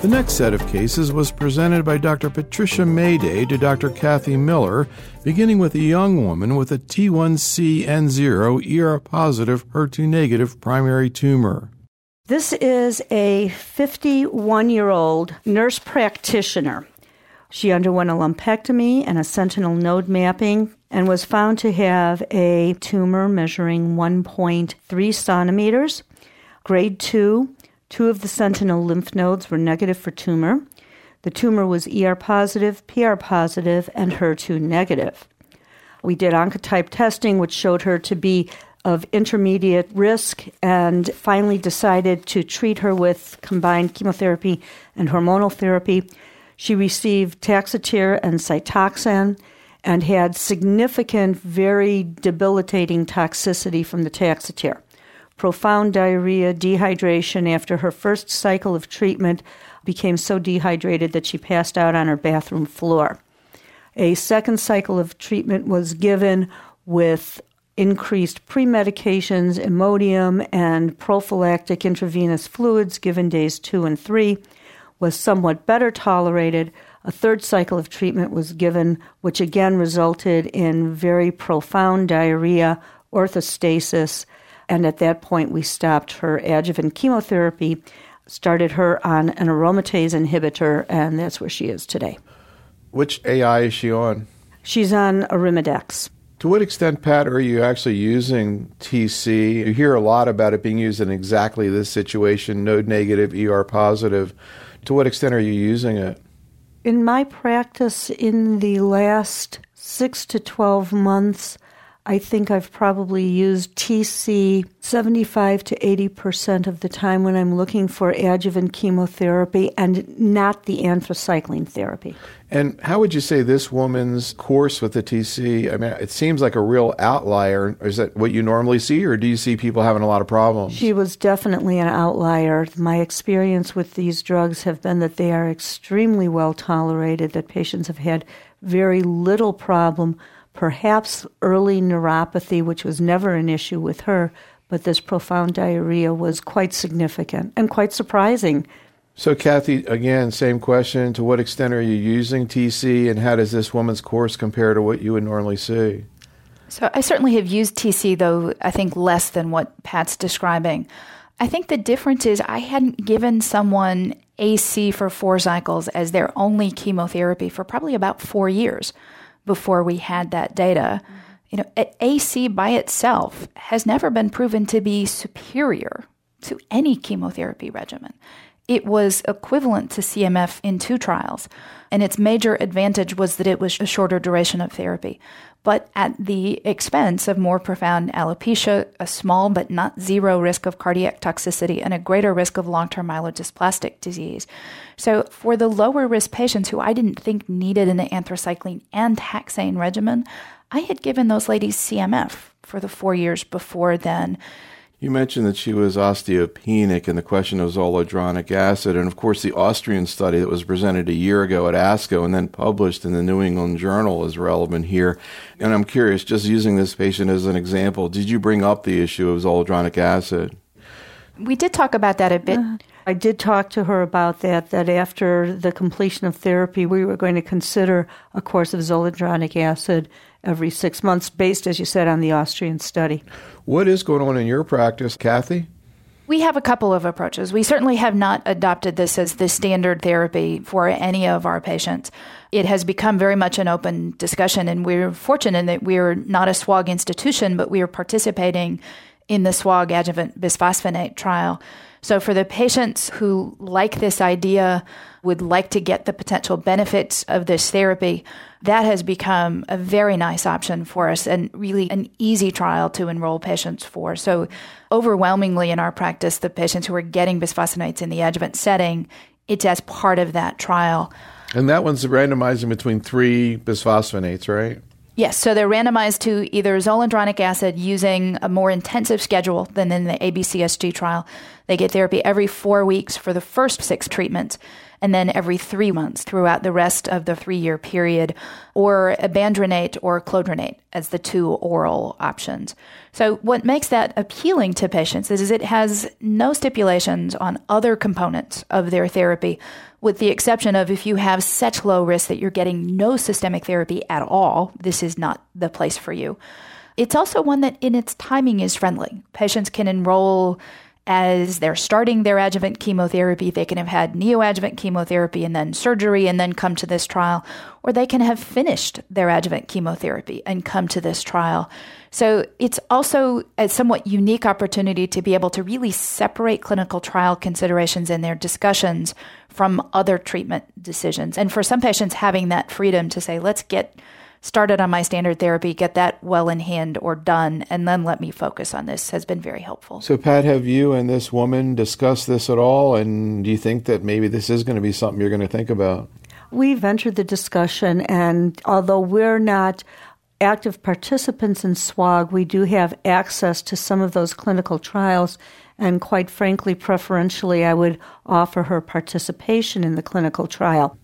The next set of cases was presented by Dr. Patricia Mayday to Dr. Kathy Miller, beginning with a young woman with a T1CN0 ER positive HER2 negative primary tumor. This is a 51 year old nurse practitioner. She underwent a lumpectomy and a sentinel node mapping and was found to have a tumor measuring 1.3 centimeters, grade 2 Two of the sentinel lymph nodes were negative for tumor. The tumor was ER positive, PR positive, and HER2 negative. We did oncotype testing, which showed her to be of intermediate risk, and finally decided to treat her with combined chemotherapy and hormonal therapy. She received Taxotere and Cytoxan and had significant, very debilitating toxicity from the Taxotere profound diarrhea, dehydration after her first cycle of treatment, became so dehydrated that she passed out on her bathroom floor. A second cycle of treatment was given with increased premedications, Imodium, and prophylactic intravenous fluids given days two and three, was somewhat better tolerated. A third cycle of treatment was given, which again resulted in very profound diarrhea, orthostasis, and at that point, we stopped her adjuvant chemotherapy, started her on an aromatase inhibitor, and that's where she is today. Which AI is she on? She's on Arimidex. To what extent, Pat, are you actually using TC? You hear a lot about it being used in exactly this situation node negative, ER positive. To what extent are you using it? In my practice, in the last six to 12 months, I think I've probably used TC 75 to 80% of the time when I'm looking for adjuvant chemotherapy and not the anthracycline therapy. And how would you say this woman's course with the TC? I mean, it seems like a real outlier. Is that what you normally see, or do you see people having a lot of problems? She was definitely an outlier. My experience with these drugs have been that they are extremely well tolerated, that patients have had very little problem perhaps early neuropathy, which was never an issue with her, but this profound diarrhea was quite significant and quite surprising. So, Kathy, again, same question. To what extent are you using TC, and how does this woman's course compare to what you would normally see? So, I certainly have used TC, though I think less than what Pat's describing. I think the difference is I hadn't given someone AC for four cycles as their only chemotherapy for probably about four years before we had that data. You know, AC by itself has never been proven to be superior to any chemotherapy regimen. It was equivalent to CMF in two trials, and its major advantage was that it was a shorter duration of therapy but at the expense of more profound alopecia, a small but not zero risk of cardiac toxicity, and a greater risk of long term myelodysplastic disease. So, for the lower risk patients who I didn't think needed an anthracycline and taxane regimen, I had given those ladies CMF for the four years before then. You mentioned that she was osteopenic and the question of zoledronic acid. And of course, the Austrian study that was presented a year ago at ASCO and then published in the New England Journal is relevant here. And I'm curious, just using this patient as an example, did you bring up the issue of zoledronic acid? We did talk about that a bit. Uh, I did talk to her about that, that after the completion of therapy, we were going to consider a course of zoledronic acid every six months, based, as you said, on the Austrian study. What is going on in your practice, Kathy? We have a couple of approaches. We certainly have not adopted this as the standard therapy for any of our patients. It has become very much an open discussion, and we're fortunate that we're not a SWOG institution, but we are participating in the SWOG adjuvant bisphosphonate trial. So, for the patients who like this idea, would like to get the potential benefits of this therapy, that has become a very nice option for us and really an easy trial to enroll patients for. So, overwhelmingly in our practice, the patients who are getting bisphosphonates in the adjuvant setting, it's as part of that trial. And that one's randomizing between three bisphosphonates, right? Yes, so they're randomized to either zoledronic acid using a more intensive schedule than in the ABCSG trial. They get therapy every four weeks for the first six treatments and then every three months throughout the rest of the three year period, or ibandronate or clodronate as the two oral options. So, what makes that appealing to patients is it has no stipulations on other components of their therapy, with the exception of if you have such low risk that you're getting no systemic therapy at all, this is not the place for you. It's also one that in its timing is friendly. Patients can enroll as they're starting their adjuvant chemotherapy, they can have had neoadjuvant chemotherapy and then surgery and then come to this trial, or they can have finished their adjuvant chemotherapy and come to this trial. So it's also a somewhat unique opportunity to be able to really separate clinical trial considerations in their discussions from other treatment decisions. And for some patients, having that freedom to say, let's get started on my standard therapy, get that well in hand or done, and then let me focus on this has been very helpful. So, Pat, have you and this woman discussed this at all? And do you think that maybe this is going to be something you're going to think about? We've entered the discussion, and although we're not active participants in SWOG, we do have access to some of those clinical trials. And quite frankly, preferentially, I would offer her participation in the clinical trial.